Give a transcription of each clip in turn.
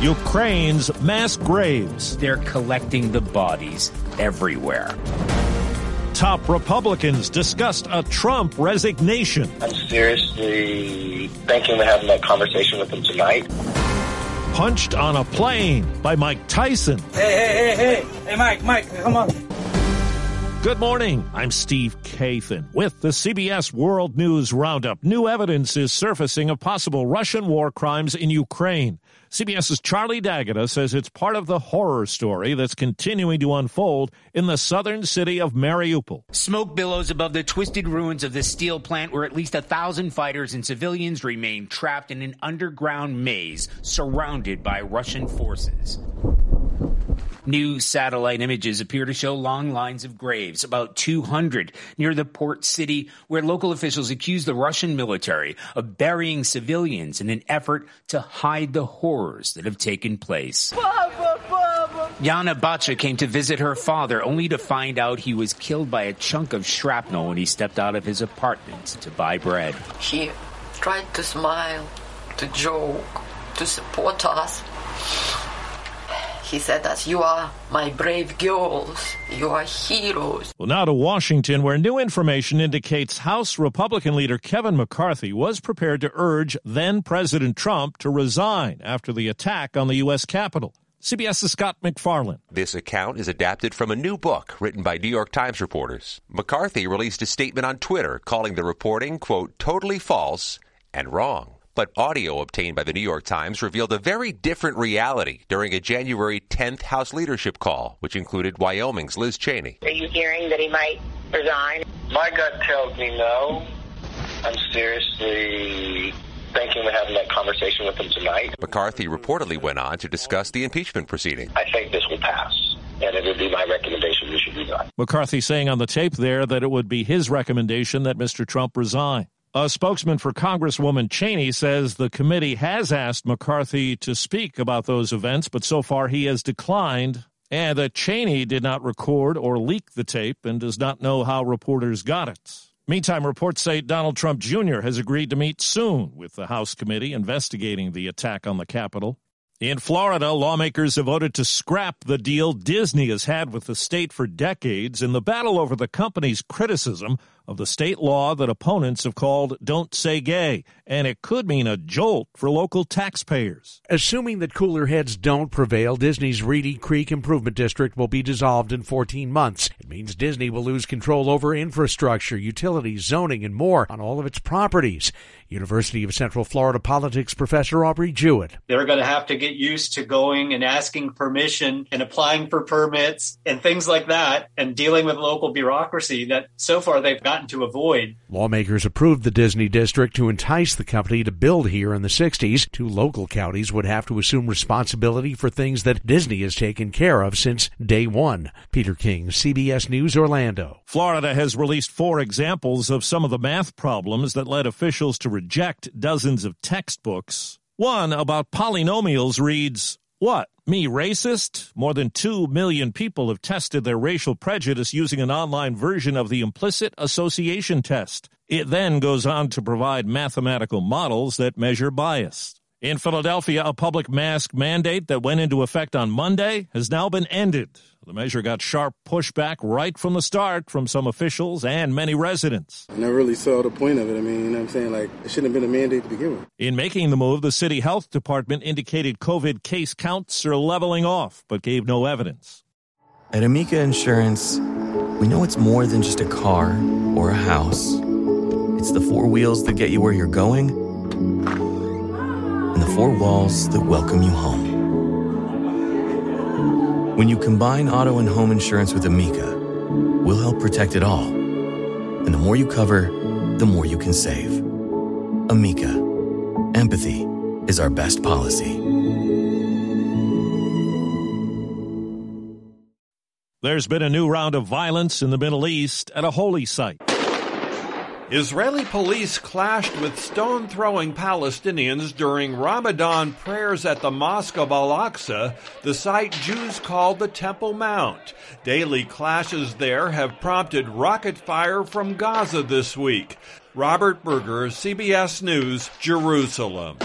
Ukraine's mass graves. They're collecting the bodies everywhere. Top Republicans discussed a Trump resignation. I'm seriously thinking of having that conversation with him tonight. Punched on a plane by Mike Tyson. Hey, hey, hey, hey. Hey, Mike, Mike, come on. Good morning. I'm Steve Kathan with the CBS World News Roundup. New evidence is surfacing of possible Russian war crimes in Ukraine. CBS's Charlie D'Agata says it's part of the horror story that's continuing to unfold in the southern city of Mariupol. Smoke billows above the twisted ruins of the steel plant where at least a thousand fighters and civilians remain trapped in an underground maze surrounded by Russian forces. New satellite images appear to show long lines of graves, about 200, near the port city, where local officials accuse the Russian military of burying civilians in an effort to hide the horrors that have taken place. Baba, Baba. Yana Bacha came to visit her father, only to find out he was killed by a chunk of shrapnel when he stepped out of his apartment to buy bread. He tried to smile, to joke, to support us. He said that you are my brave girls. You are heroes. Well, now to Washington, where new information indicates House Republican leader Kevin McCarthy was prepared to urge then President Trump to resign after the attack on the U.S. Capitol. CBS's Scott MacFarlane. This account is adapted from a new book written by New York Times reporters. McCarthy released a statement on Twitter calling the reporting, quote, totally false and wrong. But audio obtained by the New York Times revealed a very different reality during a January 10th House leadership call, which included Wyoming's Liz Cheney. Are you hearing that he might resign? My gut tells me no. I'm seriously thinking of having that conversation with him tonight. McCarthy reportedly went on to discuss the impeachment proceeding. I think this will pass, and it would be my recommendation we should resign. McCarthy saying on the tape there that it would be his recommendation that Mr. Trump resign. A spokesman for Congresswoman Cheney says the committee has asked McCarthy to speak about those events, but so far he has declined, and that Cheney did not record or leak the tape and does not know how reporters got it. Meantime, reports say Donald Trump Jr. has agreed to meet soon with the House committee investigating the attack on the Capitol. In Florida, lawmakers have voted to scrap the deal Disney has had with the state for decades in the battle over the company's criticism of the state law that opponents have called Don't Say Gay, and it could mean a jolt for local taxpayers. Assuming that cooler heads don't prevail, Disney's Reedy Creek Improvement District will be dissolved in 14 months. It means Disney will lose control over infrastructure, utilities, zoning, and more on all of its properties. University of Central Florida politics professor Aubrey Jewett. They're going to have to get used to going and asking permission and applying for permits and things like that and dealing with local bureaucracy that so far they've gotten gotten to avoid. Lawmakers approved the Disney district to entice the company to build here in the 60s. Two local counties would have to assume responsibility for things that Disney has taken care of since day one. Peter King, CBS News, Orlando. Florida has released four examples of some of the math problems that led officials to reject dozens of textbooks. One about polynomials reads, What? Me racist? More than 2 million people have tested their racial prejudice using an online version of the implicit association test. It then goes on to provide mathematical models that measure bias. In Philadelphia, a public mask mandate that went into effect on Monday has now been ended. The measure got sharp pushback right from the start from some officials and many residents. I never really saw the point of it. I mean, you know what I'm saying? Like, it shouldn't have been a mandate to begin with. In making the move, the city health department indicated COVID case counts are leveling off, but gave no evidence. At Amica Insurance, we know it's more than just a car or a house. It's the four wheels that get you where you're going and the four walls that welcome you home. When you combine auto and home insurance with Amica, we'll help protect it all. And the more you cover, the more you can save. Amica, empathy is our best policy. There's been a new round of violence in the Middle East at a holy site. Israeli police clashed with stone throwing Palestinians during Ramadan prayers at the Mosque of Al Aqsa, the site Jews call the Temple Mount. Daily clashes there have prompted rocket fire from Gaza this week. Robert Berger, CBS News, Jerusalem.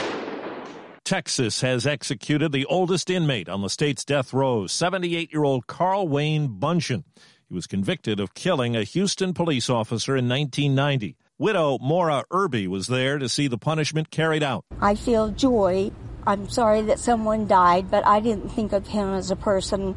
Texas has executed the oldest inmate on the state's death row, 78 year old Carl Wayne Buntion. He was convicted of killing a Houston police officer in 1990. Widow Maura Irby was there to see the punishment carried out. I feel joy. I'm sorry that someone died, but I didn't think of him as a person.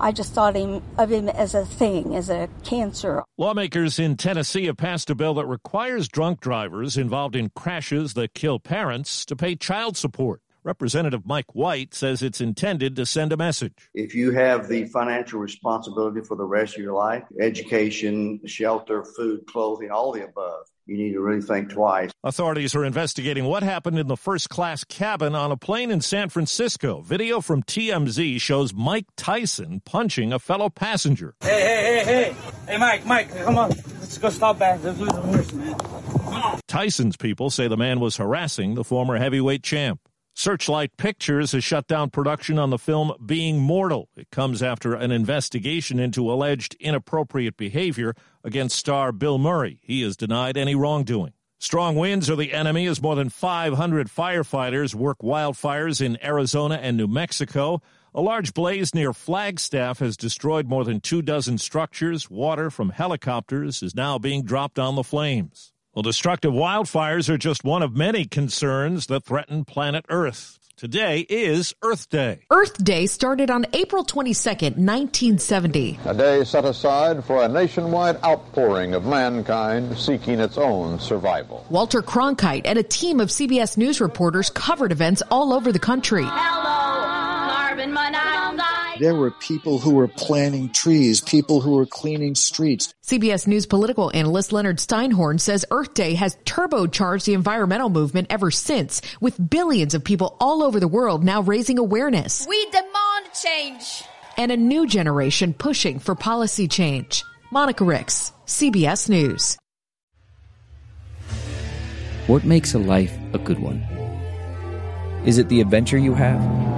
I just thought him, of him as a thing, as a cancer. Lawmakers in Tennessee have passed a bill that requires drunk drivers involved in crashes that kill parents to pay child support. Representative Mike White says it's intended to send a message. If you have the financial responsibility for the rest of your life, education, shelter, food, clothing, all the above, you need to really think twice. Authorities are investigating what happened in the first class cabin on a plane in San Francisco. Video from TMZ shows Mike Tyson punching a fellow passenger. Hey, hey, hey, hey. Hey, Mike, Mike, come on. Let's go stop back. Let's lose the horse, man. Tyson's people say the man was harassing the former heavyweight champ. Searchlight Pictures has shut down production on the film Being Mortal. It comes after an investigation into alleged inappropriate behavior against star Bill Murray. He has denied any wrongdoing. Strong winds are the enemy as more than 500 firefighters work wildfires in Arizona and New Mexico. A large blaze near Flagstaff has destroyed more than two dozen structures. Water from helicopters is now being dropped on the flames. Well, destructive wildfires are just one of many concerns that threaten planet Earth. Today is Earth Day. Earth Day started on April 22nd, 1970. A day set aside for a nationwide outpouring of mankind seeking its own survival. Walter Cronkite and a team of CBS News reporters covered events all over the country. Hello, carbon monoxide. There were people who were planting trees, people who were cleaning streets. CBS News political analyst Leonard Steinhorn says Earth Day has turbocharged the environmental movement ever since, with billions of people all over the world now raising awareness. We demand change. And a new generation pushing for policy change. Monica Ricks, CBS News. What makes a life a good one? Is it the adventure you have?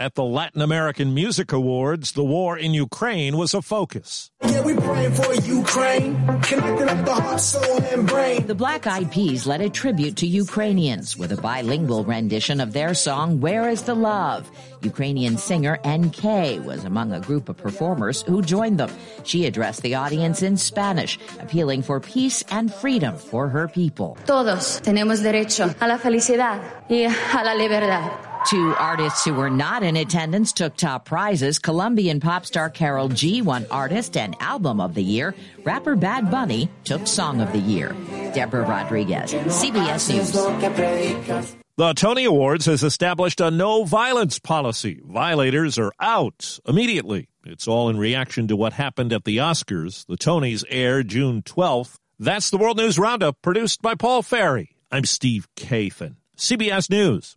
At the Latin American Music Awards, the war in Ukraine was a focus. Yeah, we praying for Ukraine, connected up the heart, soul, and brain. The Black Eyed Peas led a tribute to Ukrainians with a bilingual rendition of their song, Where is the Love? Ukrainian singer NK was among a group of performers who joined them. She addressed the audience in Spanish, appealing for peace and freedom for her people. Todos tenemos derecho a la felicidad y a la libertad. Two artists who were not in attendance took top prizes. Colombian pop star Karol G won Artist and Album of the Year. Rapper Bad Bunny took Song of the Year. Deborah Rodriguez, CBS News. The Tony Awards has established a no violence policy. Violators are out immediately. It's all in reaction to what happened at the Oscars. The Tonys air June 12th. That's the World News Roundup produced by Paul Ferry. I'm Steve Kathan. CBS News.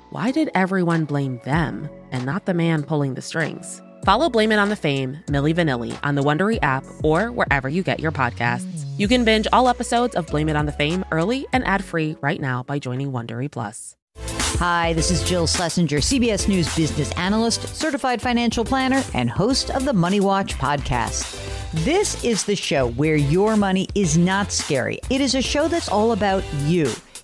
why did everyone blame them and not the man pulling the strings? Follow Blame It on the Fame, Milli Vanilli, on the Wondery app or wherever you get your podcasts. You can binge all episodes of Blame It on the Fame early and ad-free right now by joining Wondery Plus. Hi, this is Jill Schlesinger, CBS News business analyst, certified financial planner, and host of the Money Watch podcast. This is the show where your money is not scary. It is a show that's all about you.